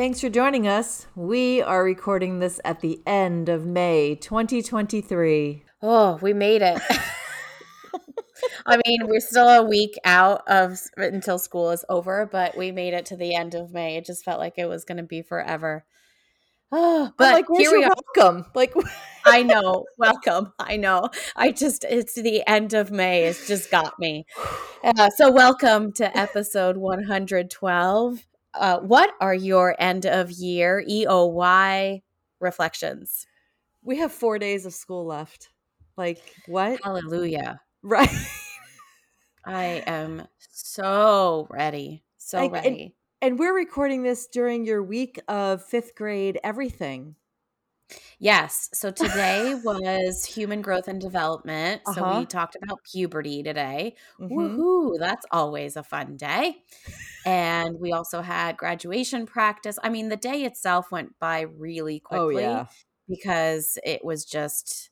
Thanks for joining us. We are recording this at the end of May 2023. Oh, we made it. I mean, we're still a week out of until school is over, but we made it to the end of May. It just felt like it was going to be forever. Oh, but like, here we are. Welcome. Like, I know. Welcome. I know. I just, it's the end of May. It's just got me. Uh, so, welcome to episode 112 uh, what are your end of year EOY reflections? We have four days of school left. Like, what? Hallelujah. Right. I am so ready. So like, ready. And, and we're recording this during your week of fifth grade everything. Yes. So today was human growth and development. So uh-huh. we talked about puberty today. Mm-hmm. Woohoo. That's always a fun day. And we also had graduation practice. I mean, the day itself went by really oh, quickly oh, yeah. because it was just,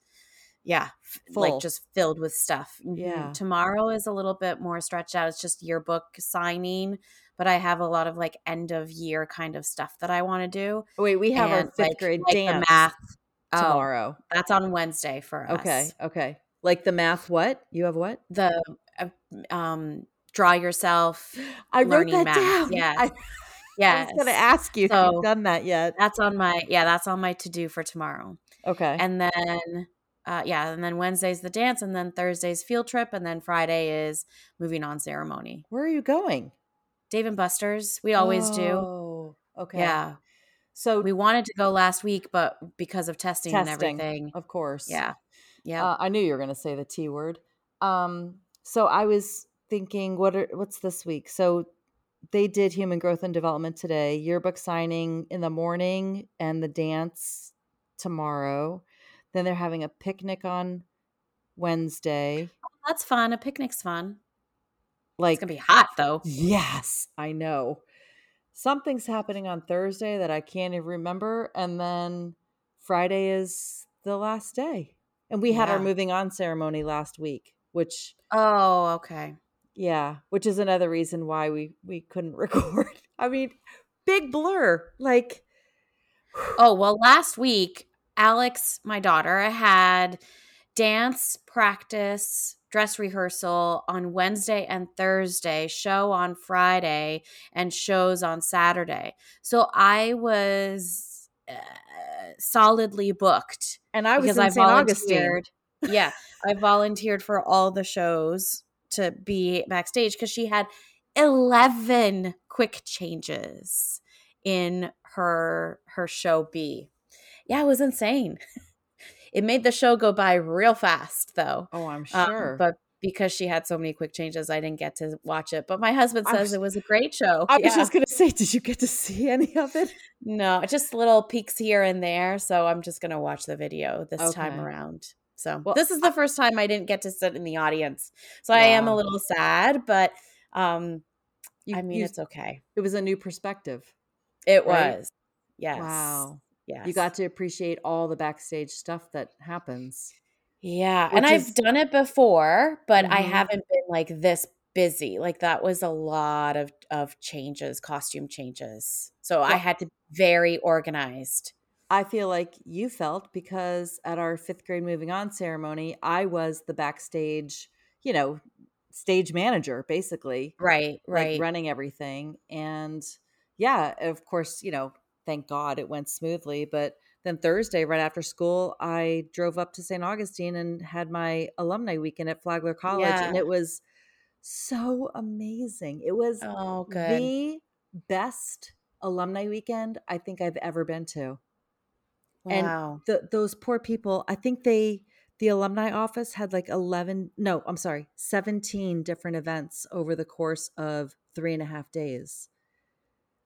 yeah, Full. like just filled with stuff. Mm-hmm. Yeah. Tomorrow is a little bit more stretched out. It's just yearbook signing but I have a lot of like end of year kind of stuff that I want to do. Wait, we have and, our fifth like, grade like dance math oh, tomorrow. Oh, that's on Wednesday for us. Okay, okay. Like the math, what you have? What the uh, um draw yourself. I wrote that math. down. Yeah. I- yeah. I was going to ask you so, if you've done that yet. That's on my yeah, that's on my to do for tomorrow. Okay. And then uh, yeah, and then Wednesday's the dance, and then Thursday's field trip, and then Friday is moving on ceremony. Where are you going? Dave and Buster's. We always oh, do. Okay. Yeah. So we wanted to go last week, but because of testing, testing and everything, of course. Yeah. Yeah. Uh, I knew you were going to say the T word. Um, so I was thinking, what are what's this week? So they did human growth and development today. Yearbook signing in the morning, and the dance tomorrow. Then they're having a picnic on Wednesday. Oh, that's fun. A picnic's fun. Like it's gonna be hot though. Yes, I know. Something's happening on Thursday that I can't even remember, and then Friday is the last day. And we yeah. had our moving on ceremony last week, which oh okay, yeah, which is another reason why we we couldn't record. I mean, big blur, like. Oh well, last week Alex, my daughter, had dance practice dress rehearsal on Wednesday and Thursday, show on Friday, and shows on Saturday. So I was uh, solidly booked. And I was in St. Augustine. yeah, I volunteered for all the shows to be backstage because she had 11 quick changes in her her show B. Yeah, it was insane. It made the show go by real fast, though. Oh, I'm um, sure. Um, but because she had so many quick changes, I didn't get to watch it. But my husband says was, it was a great show. I yeah. was just going to say, did you get to see any of it? No, just little peeks here and there. So I'm just going to watch the video this okay. time around. So well, this is the first time I didn't get to sit in the audience. So wow. I am a little sad, but um, you, I mean, you, it's okay. It was a new perspective. It right? was. Yes. Wow. Yes. You got to appreciate all the backstage stuff that happens. Yeah. And is- I've done it before, but mm-hmm. I haven't been like this busy. Like that was a lot of of changes, costume changes. So I had to be very organized. I feel like you felt because at our 5th grade moving on ceremony, I was the backstage, you know, stage manager basically. Right, right. Like running everything and yeah, of course, you know, thank God it went smoothly. But then Thursday, right after school, I drove up to St. Augustine and had my alumni weekend at Flagler College. Yeah. And it was so amazing. It was oh, the best alumni weekend I think I've ever been to. Wow. And the, those poor people, I think they, the alumni office had like 11, no, I'm sorry, 17 different events over the course of three and a half days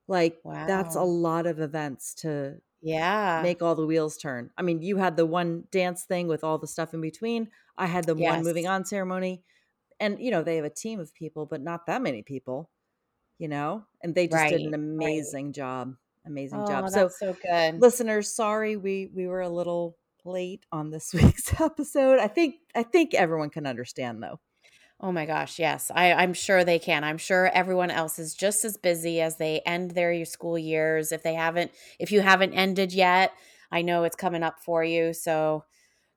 Like wow. that's a lot of events to yeah make all the wheels turn. I mean, you had the one dance thing with all the stuff in between. I had the yes. one moving on ceremony. And you know, they have a team of people, but not that many people, you know? And they just right, did an amazing right. job. Amazing oh, job. so so good. Listeners, sorry we we were a little late on this week's episode. I think I think everyone can understand though. Oh my gosh, yes. I, I'm sure they can. I'm sure everyone else is just as busy as they end their school years. If they haven't, if you haven't ended yet, I know it's coming up for you. So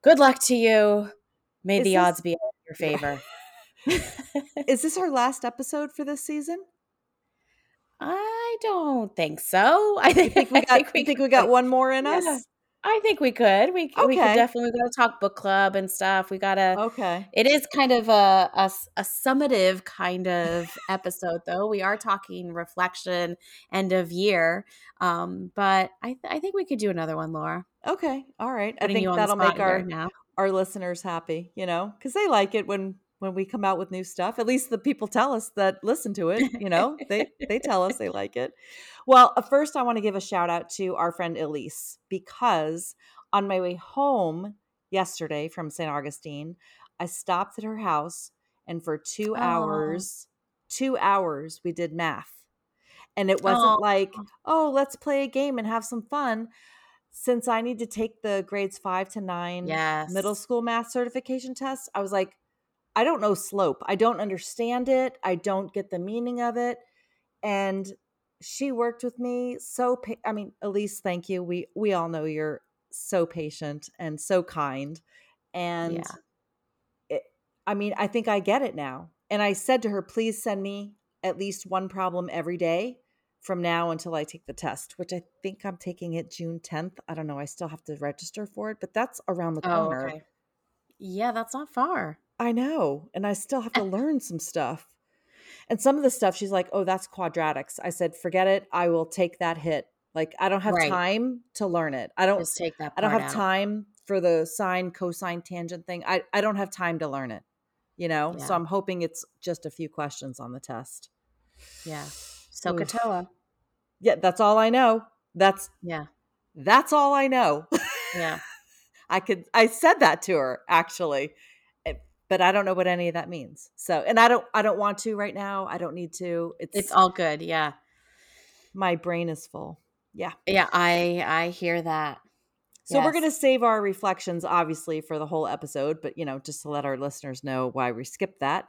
good luck to you. May is the this, odds be in your favor. is this our last episode for this season? I don't think so. I think, think we got. think we, think we got one more in yeah. us. I think we could. We okay. we could definitely got to talk book club and stuff. We got to. Okay. It is kind of a, a a summative kind of episode, though. We are talking reflection, end of year. Um, but I th- I think we could do another one, Laura. Okay. All right. Putting I think that'll make our now. our listeners happy. You know, because they like it when when we come out with new stuff. At least the people tell us that listen to it, you know, they they tell us they like it. Well, uh, first I want to give a shout out to our friend Elise because on my way home yesterday from St. Augustine, I stopped at her house and for 2 oh. hours, 2 hours we did math. And it wasn't oh. like, "Oh, let's play a game and have some fun." Since I need to take the grades 5 to 9 yes. middle school math certification test, I was like, I don't know slope. I don't understand it. I don't get the meaning of it. And she worked with me so pa- I mean, Elise, thank you. We we all know you're so patient and so kind. And yeah. it, I mean, I think I get it now. And I said to her, please send me at least one problem every day from now until I take the test, which I think I'm taking it June 10th. I don't know. I still have to register for it, but that's around the oh, corner. Oh, okay. Yeah, that's not far. I know. And I still have to learn some stuff. And some of the stuff she's like, oh, that's quadratics. I said, forget it. I will take that hit. Like, I don't have right. time to learn it. I don't just take that. I don't have out. time for the sine, cosine, tangent thing. I, I don't have time to learn it, you know? Yeah. So I'm hoping it's just a few questions on the test. Yeah. SOHCAHTOA. Yeah, that's all I know. That's, yeah. That's all I know. Yeah. I could, I said that to her actually but I don't know what any of that means. So, and I don't I don't want to right now. I don't need to. It's It's all good. Yeah. My brain is full. Yeah. Yeah, I I hear that. So yes. we're going to save our reflections obviously for the whole episode, but you know, just to let our listeners know why we skipped that.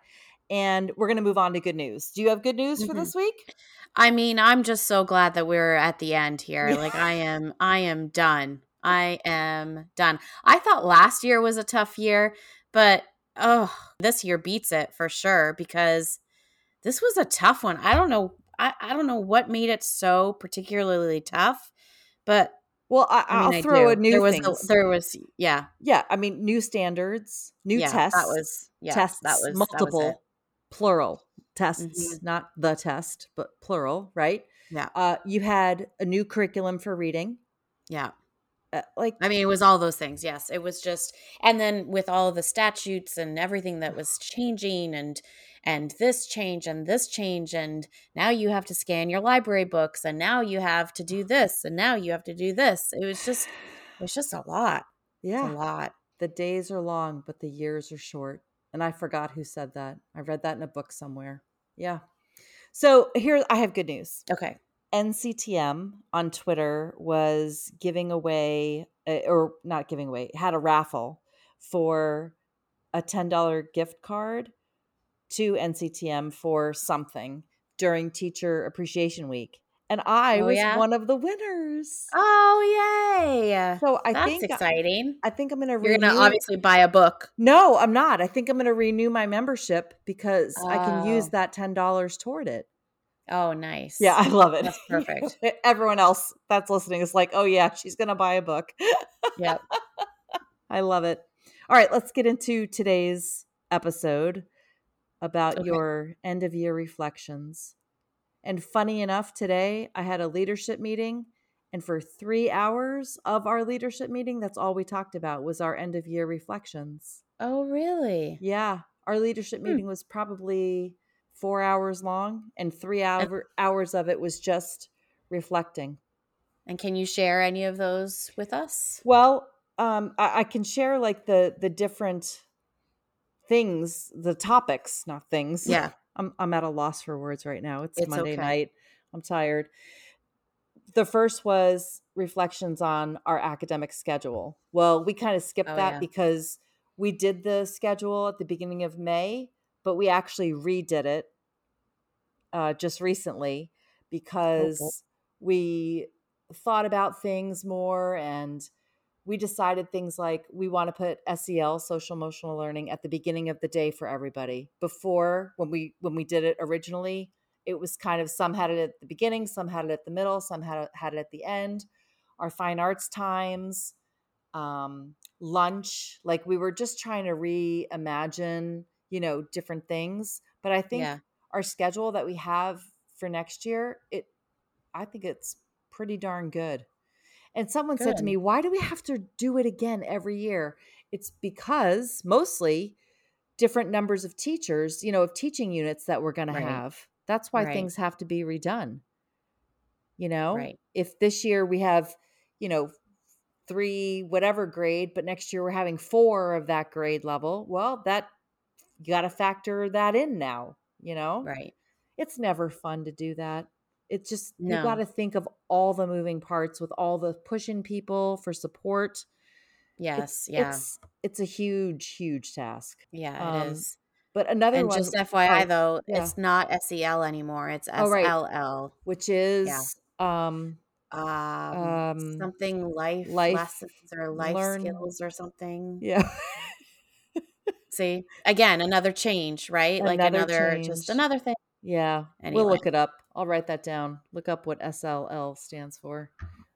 And we're going to move on to good news. Do you have good news mm-hmm. for this week? I mean, I'm just so glad that we're at the end here. Like I am I am done. I am done. I thought last year was a tough year, but oh, this year beats it for sure because this was a tough one. I don't know. I, I don't know what made it so particularly tough, but well, I, will throw a new there was things. A, there was yeah yeah. I mean, new standards, new yeah, tests. That was yeah. Tests, that was multiple, that was plural tests, mm-hmm. not the test, but plural, right? Yeah. Uh, you had a new curriculum for reading. Yeah. Uh, like i mean it was all those things yes it was just and then with all the statutes and everything that was changing and and this change and this change and now you have to scan your library books and now you have to do this and now you have to do this. It was just it was just a lot yeah a lot. The days are long but the years are short and i forgot who said that. I read that in a book somewhere. Yeah. So here i have good news. Okay NCTM on Twitter was giving away, uh, or not giving away, had a raffle for a $10 gift card to NCTM for something during Teacher Appreciation Week. And I oh, was yeah? one of the winners. Oh yay! So I think That's think exciting. I, I think I'm gonna. You're gonna obviously buy a book. No, I'm not. I think I'm gonna renew my membership because oh. I can use oh. that ten dollars toward it. Oh, nice. Yeah, I love it. That's perfect. Everyone else that's listening is like, oh, yeah, she's going to buy a book. Yep. I love it. All right, let's get into today's episode about okay. your end of year reflections. And funny enough, today I had a leadership meeting. And for three hours of our leadership meeting, that's all we talked about was our end of year reflections. Oh, really? Yeah. Our leadership hmm. meeting was probably four hours long, and three hour, hours of it was just reflecting. And can you share any of those with us? Well, um, I, I can share like the the different things, the topics, not things. Yeah. I'm I'm at a loss for words right now. It's, It's Monday okay. night. I'm tired. The first was reflections on our academic schedule. Well, we kind of skipped Oh, that yeah. because we did the schedule at the beginning of May, but we actually redid it uh, just recently because we thought about things more and we decided things like we want to put SEL social emotional learning at the beginning of the day for everybody. Before when we when we did it originally, it was kind of some had it at the beginning, some had it at the middle, some had it, had it at the end. Our fine arts times, um, lunch, like we were just trying to reimagine, you know, different things. But I think Yeah. our schedule that we have for next year, it I think it's pretty darn good. And someone said to me, "Why do we have to do it again every year?" It's because mostly different numbers of teachers, you know, of teaching units that we're going to have. That's why Right. things have to be redone. You know, Right. if this year we have, you know, three whatever grade, but next year we're having four of that grade level, well, that you got to factor that in now, you know? Right. It's never fun to do that. It's just you got to think of all the moving parts with all the pushing people for support. Yes. It's yeah. it's it's a huge huge task. yeah. It um, is. But another And one just FYI, oh, though, yeah. it's not SEL anymore. It's Oh, right. SLL. which is um Um, Um, something life, life lessons or life learn- skills or something. yeah. See, again, another change, right? like Another another, just another thing. Yeah. Anyway. We'll look it up. I'll write that down. Look up what SLL stands for.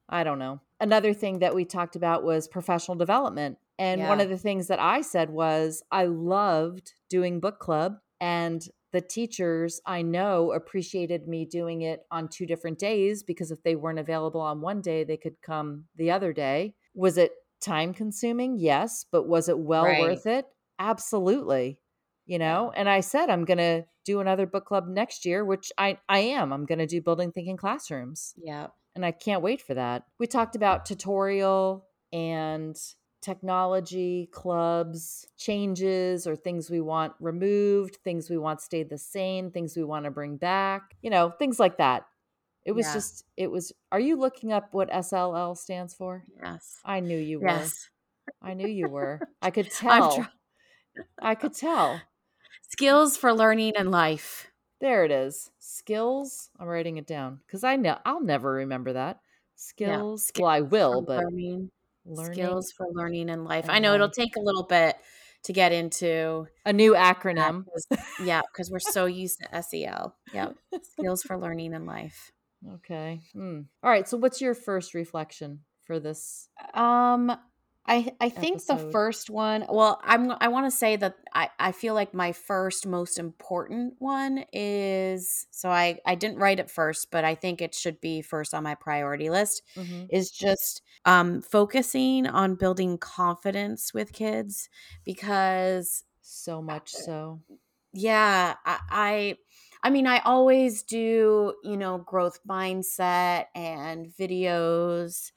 I don't know. Another thing that we talked about was professional development. And one of the things that I said was I loved doing book club and the teachers I know appreciated me doing it on two different days because if they weren't available on one day, they could come the other day. Was it time consuming? Yes, but was it well Right. worth it? Absolutely. You know, and I said I'm going to do another book club next year, which I I am. I'm going to do building thinking classrooms Yeah. and I can't wait for that. We talked about tutorial and technology clubs, changes or things we want removed, things we want stayed the same, things we want to bring back, you know, things like that. It was Yeah. just, it was, are you looking up what SLL stands for? Yes. I knew you were. Yes. I knew you were. I could tell. I could tell. Skills for learning and life. There it is. Skills. I'm writing it down because I know I'll never remember that. Skills. skills well, I will, but learning, learning skills for learning and life. and I know it'll take a little bit to get into a new acronym. yeah, because we're so used to SEL. Yeah, Skills for learning and life. Okay. Hmm. All right. So, what's your first reflection for this? Um, I I think the first one. Well, I'm I want to say that I I feel like my first most important one is so I I didn't write it first, but I think it should be first on my priority list. Mhm. Is just um focusing on building confidence with kids because So much so. yeah I, I i mean i always do you know growth mindset and videos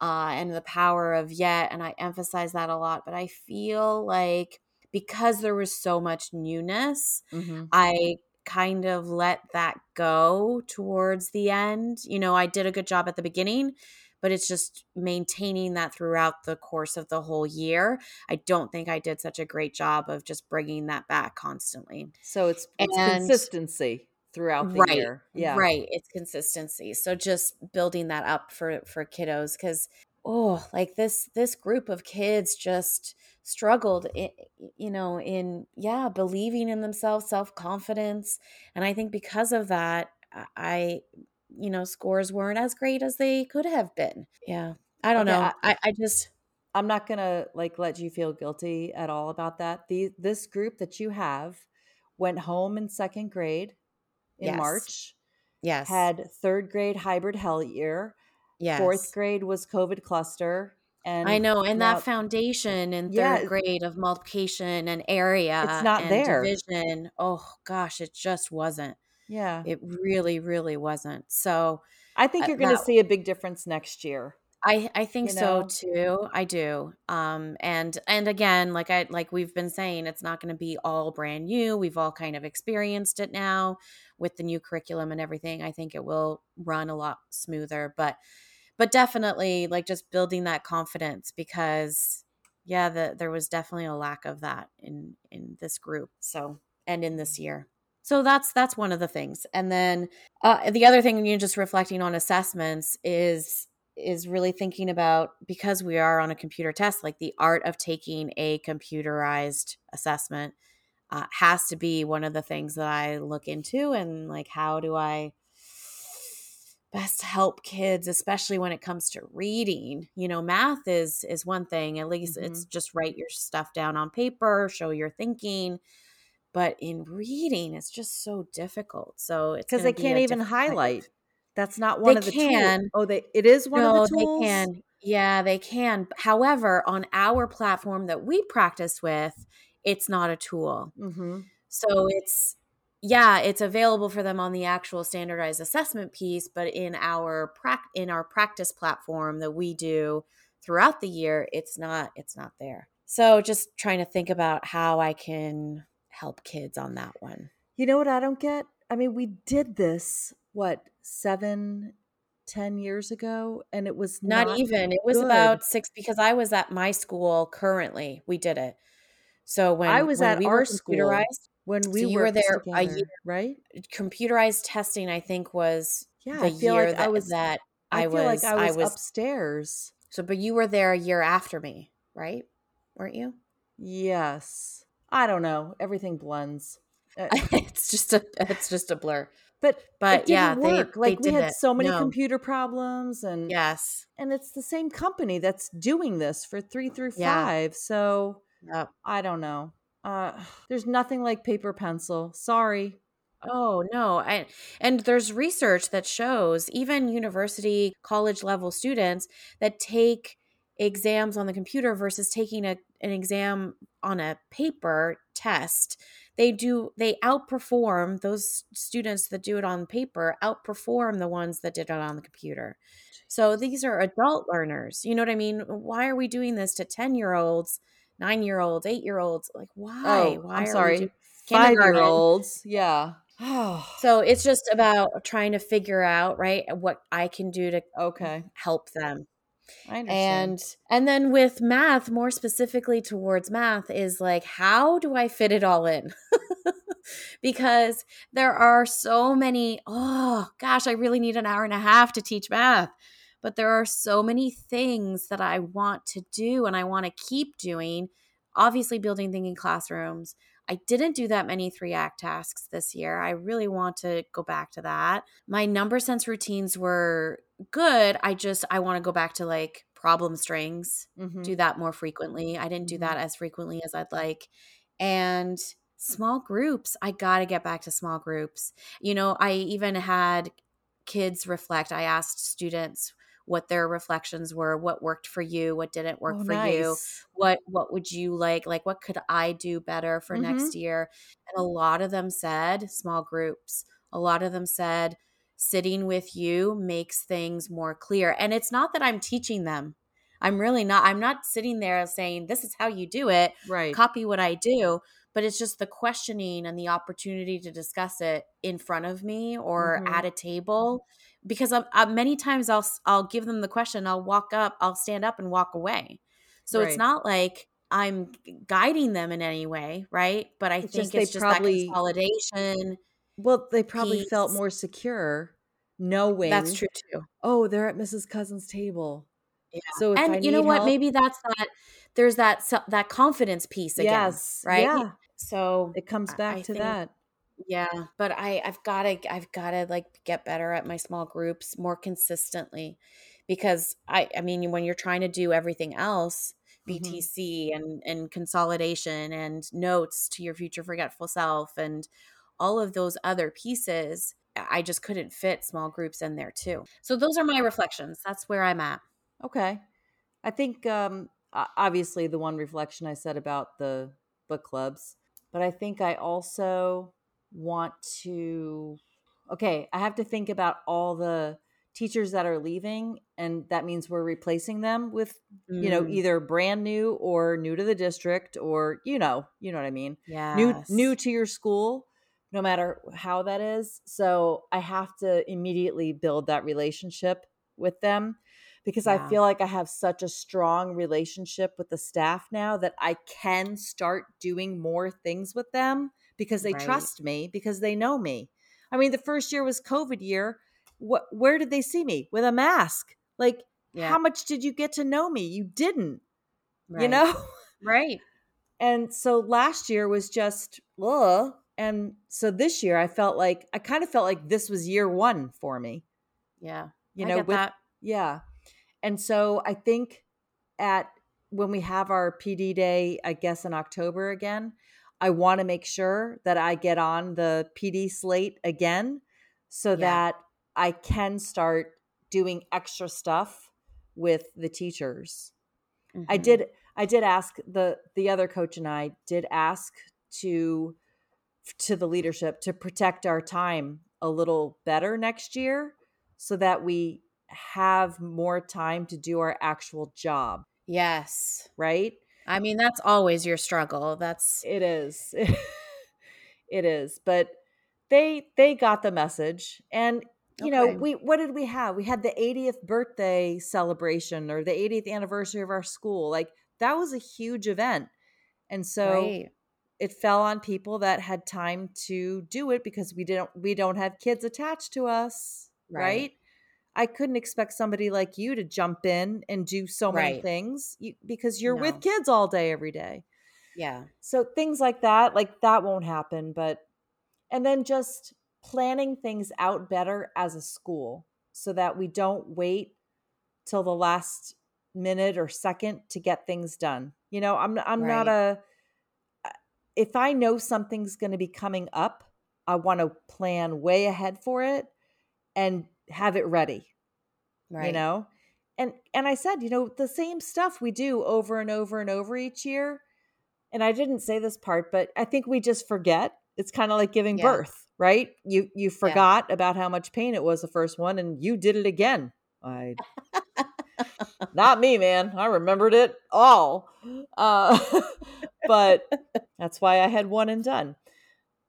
uh and the power of yet and i emphasize that a lot but i feel like because there was so much newness hmm i kind of let that go towards the end. You know i did a good job at the beginning but it's just maintaining that throughout the course of the whole year. I don't think i did such a great job of just bringing that back constantly. So it's it's And- consistency throughout the right year. Yeah. right it's consistency so just building that up for for kiddos because oh like this this group of kids just struggled i you know in yeah believing in themselves self-confidence and i think because of that I- i you know scores weren't as great as they could have been yeah i don't Okay, know I, I just I'm not gonna like let you feel guilty at all about that. The this group that you have went home in second grade in Yes. March. yes Had third grade hybrid hell year. yes Fourth grade was COVID cluster. And I know, and now- that foundation in third Yeah. grade of multiplication and area, it's not and there. Division. Oh gosh, it just wasn't. Yeah. It really, really wasn't. So I think uh, you're going to see a big difference next year. I I think you know? so too. I do. Um and and again, like I like we've been saying, it's not going to be all brand new. We've all kind of experienced it now with the new curriculum and everything. I think it will run a lot smoother, but but definitely like just building that confidence because yeah, the, there was definitely a lack of that in in this group. So and in this year. So that's that's one of the things. And then uh, the other thing, you know, just reflecting on assessments is is really thinking about because we are on a computer test, like the art of taking a computerized assessment uh, has to be one of the things that I look into, and like how do I best help kids especially when it comes to reading you know math is is one thing at least mm-hmm. it's just write your stuff down on paper show your thinking but in reading it's just so difficult so it's because they can't even highlight that's not one they of the can. tools. Oh, they it is one no, of the tools. They can. Yeah, they can. However, on our platform that we practice with, it's not a tool. Mm-hmm. So it's yeah, it's available for them on the actual standardized assessment piece, but in our prac in our practice platform that we do throughout the year, it's not it's not there. So just trying to think about how I can help kids on that one. You know what I don't get? I mean, we did this what seven, ten years ago, and it was not, not even. It was about six because I was at my school currently. We did it. So when I was when at we our were school when we so were there together, a year, right? Uh, computerized testing, I think, was yeah. The I feel year like that I was that I, was like I was, I was upstairs. So, but you were there a year after me, right? Weren't you? Yes. I don't know. Everything blends. It's just a it's just a blur. But but yeah, work. they like they we had so many no. computer problems and yes, and it's the same company that's doing this for three through Yeah. five. So Yep. I don't know. Uh, there's nothing like paper pencil. Sorry. Oh no, I, and there's research that shows even university college level students that take exams on the computer versus taking a, an exam on a paper test they do they outperform those students that do it on paper outperform the ones that did it on the computer so these are adult learners you know what i mean why are we doing this to 10 year olds 9 year olds 8 year olds like why Oh, why I'm sorry. we doing Five year kindergarten. olds. Yeah. so it's just about trying to figure out right what i can do to okay. help them I understand. and and then with math more specifically towards math is like how do i fit it all in because there are so many oh gosh i really need an hour and a half to teach math but there are so many things that i want to do and i want to keep doing obviously building thinking classrooms I didn't do that many three act tasks this year. I really want to go back to that. My number sense routines were good. I just I want to go back to like problem strings, Mhm. do that more frequently. I didn't do that as frequently as I'd like. And small groups, I got to get back to small groups. You know, I even had kids reflect. I asked students what their reflections were, what worked for you, what didn't work Oh, for you, what what would you like, like what could I do better for Mhm. next year? And a lot of them said small groups. A lot of them said sitting with you makes things more clear. And it's not that I'm teaching them. I'm really not. I'm not sitting there saying this is how you do it, Right. copy what I do, but it's just the questioning and the opportunity to discuss it in front of me or Mhm. at a table because I'm, i many times I'll I'll give them the question, I'll walk up, I'll stand up and walk away. So it's not like I'm guiding them in any way, right? But I It's think just it's just probably- that consolidation. Well, they probably felt more secure knowing That's true too. Oh, they're at Mrs. Cousin's table. Yeah. So if I and you know what? help- Maybe that's that. There's that that confidence piece again, yes, right? Yeah. So It comes back I to think- that. Yeah, but I I've got to I've got to like get better at my small groups more consistently because I I mean when you're trying to do everything else Mhm. BTC and and consolidation and notes to your future forgetful self and all of those other pieces I just couldn't fit small groups in there too. So those are my reflections. That's where I'm at. Okay. I think um obviously the one reflection I said about the book clubs, but I think I also want to okay, I have to think about all the teachers that are leaving and that means we're replacing them with mm. you know mm. either brand new or new to the district or you know you know what i mean yeah new new to your school no matter how that is so i have to immediately build that relationship with them because yeah. i feel like i have such a strong relationship with the staff now that i can start doing more things with them because they right. trust me because they know me i mean the first year was covid year what where did they see me with a mask like yeah. how much did you get to know me you didn't right. you know right and so last year was just ugh. And so this year i felt like i kind of felt like this was year one for me yeah you know with that. yeah and so i think at when we have our pd day i guess in october again i want to make sure that i get on the pd slate again so yeah. that I can start doing extra stuff with the teachers. Mm-hmm. I did I did ask the the other coach and I did ask to to the leadership to protect our time a little better next year so that we have more time to do our actual job. Yes. Right? I mean, that's always your struggle. That's It is. it is, but they they got the message and you okay. know, we what did we have? We had the 80th birthday celebration or the 80th anniversary of our school. Like that was a huge event. And so right. It fell on people that had time to do it because we didn't we don't have kids attached to us, right? right? I couldn't expect somebody like you to jump in and do so many right. things you, because you're no. with kids all day every day. Yeah. So things like that, like that won't happen, but and then just planning things out better as a school so that we don't wait till the last minute or second to get things done. You know, I'm I'm right. not a if I know something's going to be coming up, I want to plan way ahead for it and have it ready. Right. You know? And and I said, you know, the same stuff we do over and over and over each year. And I didn't say this part, but I think we just forget. It's kind of like giving yeah. birth right? You you forgot yeah. about how much pain it was the first one and you did it again. I Not me, man. I remembered it all. Uh, but that's why I had one and done.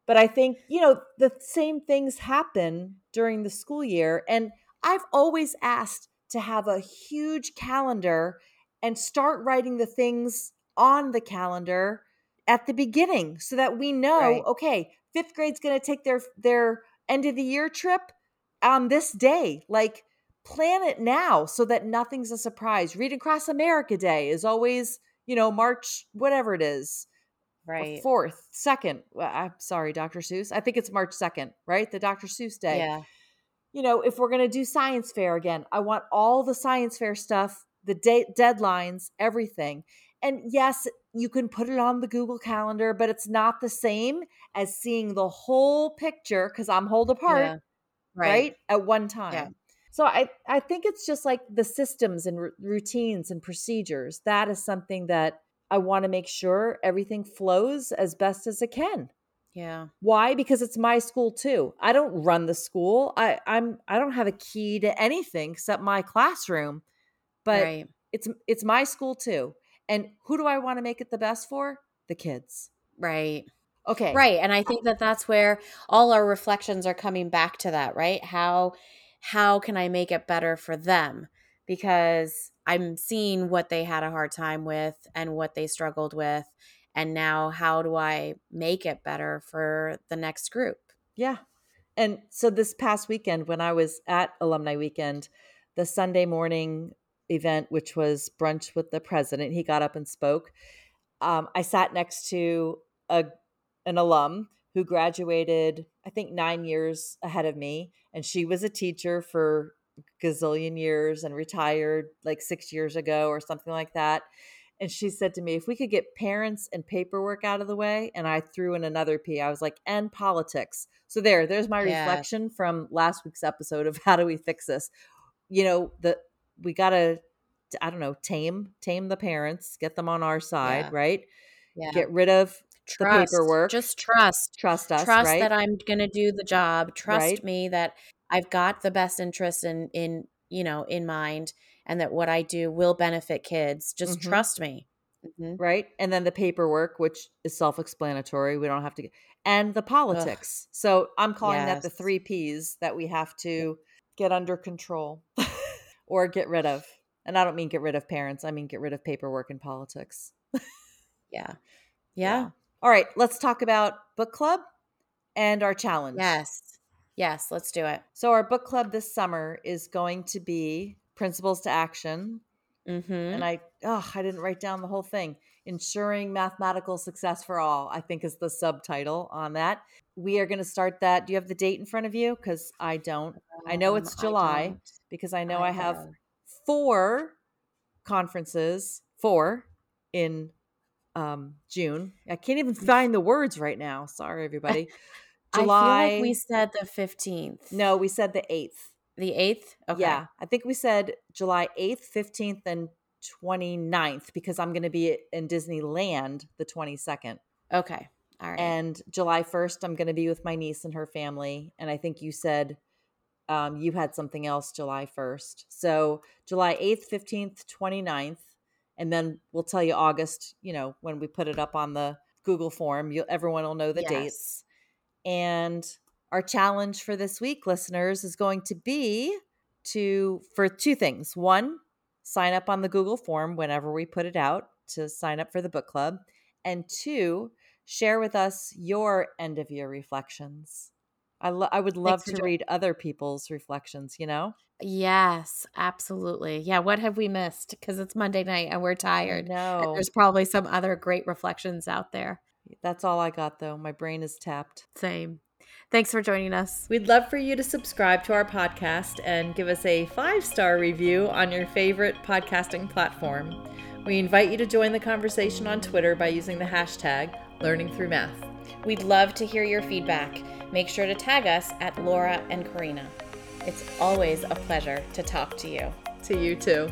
But I think, you know, the same things happen during the school year and I've always asked to have a huge calendar and start writing the things on the calendar at the beginning so that we know right. okay fifth grade's going to take their their end of the year trip on this day like plan it now so that nothing's a surprise read across america day is always you know march whatever it is uh, right fourth second well, i'm sorry dr seuss i think it's march 2nd right the dr seuss day yeah you know if we're going to do science fair again i want all the science fair stuff the date deadlines everything and yes you can put it on the Google Calendar, but it's not the same as seeing the whole picture because I'm hold apart, yeah. right. right. at one time. Yeah. So I I think it's just like the systems and r- routines and procedures. That is something that I want to make sure everything flows as best as it can. Yeah. Why? Because it's my school too. I don't run the school. I I'm I don't have a key to anything except my classroom. But right. it's it's my school too. And who do I want to make it the best for? The kids. Right. Okay. Right. And I think that that's where all our reflections are coming back to that, right? How how can I make it better for them? Because I'm seeing what they had a hard time with and what they struggled with and now how do I make it better for the next group? Yeah. And so this past weekend when I was at alumni weekend, the Sunday morning event, which was brunch with the president. He got up and spoke. Um, I sat next to a an alum who graduated, I think, nine years ahead of me, and she was a teacher for gazillion years and retired like six years ago or something like that. And she said to me, if we could get parents and paperwork out of the way, and I threw in another P, I was like, and politics. So there, there's my yeah. reflection from last week's episode of how do we fix this. You know, the we got to I don't know, tame tame the parents, get them on our side, yeah. right? Yeah. Get rid of trust, the paperwork. Just trust. Trust us. Trust right? that I'm going to do the job. Trust Right. me that I've got the best interest in in you know in mind, and that what I do will benefit kids. Just Mhm. trust me. Mhm. right? And then the paperwork, which is self-explanatory. We don't have to get and the politics. So I'm calling that the three P's that we have to get under control or get rid of. And I don't mean get rid of parents. I mean get rid of paperwork and politics. Yeah. Yeah. All right, let's talk about book club and our challenge. Yes. Yes. Let's do it. So our book club this summer is going to be Principles to Action. Mm-hmm. And I oh, I didn't write down the whole thing. Ensuring mathematical success for all, I think is the subtitle on that. We are going to start that. Do you have the date in front of you? Because I don't. I know it's July because I know I, have four conferences, four in um, June. I can't even find the words right now. Sorry, everybody. July. I feel like we said the fifteenth. no, we said the eighth. the eighth. Okay. Yeah, I think we said July 8th, 15th, and 29th because I'm going to be in Disneyland the 22nd. Okay. All right. And July 1st, I'm going to be with my niece and her family. And I think you said um, you had something else July 1st. So July 8th, 15th, 29th. And then we'll tell you August, you know, when we put it up on the Google form, you'll, everyone will know the Yes. dates. And our challenge for this week, listeners, is going to be to for two things. One, sign up on the Google form whenever we put it out to sign up for the book club. And two, share with us your end of year reflections. I, lo- I would love to doing- read other people's reflections, you know? Yes, absolutely. Yeah. What have we missed? Because it's Monday night and we're tired. No. there's probably some other great reflections out there. That's all I got, though. My brain is tapped. Same. Thanks for joining us. We'd love for you to subscribe to our podcast and give us a five star review on your favorite podcasting platform. We invite you to join the conversation on Twitter by using the hashtag Learning Through Math. We'd love to hear your feedback. Make sure to tag us at Laura and Karina. It's always a pleasure to talk to you. To you too.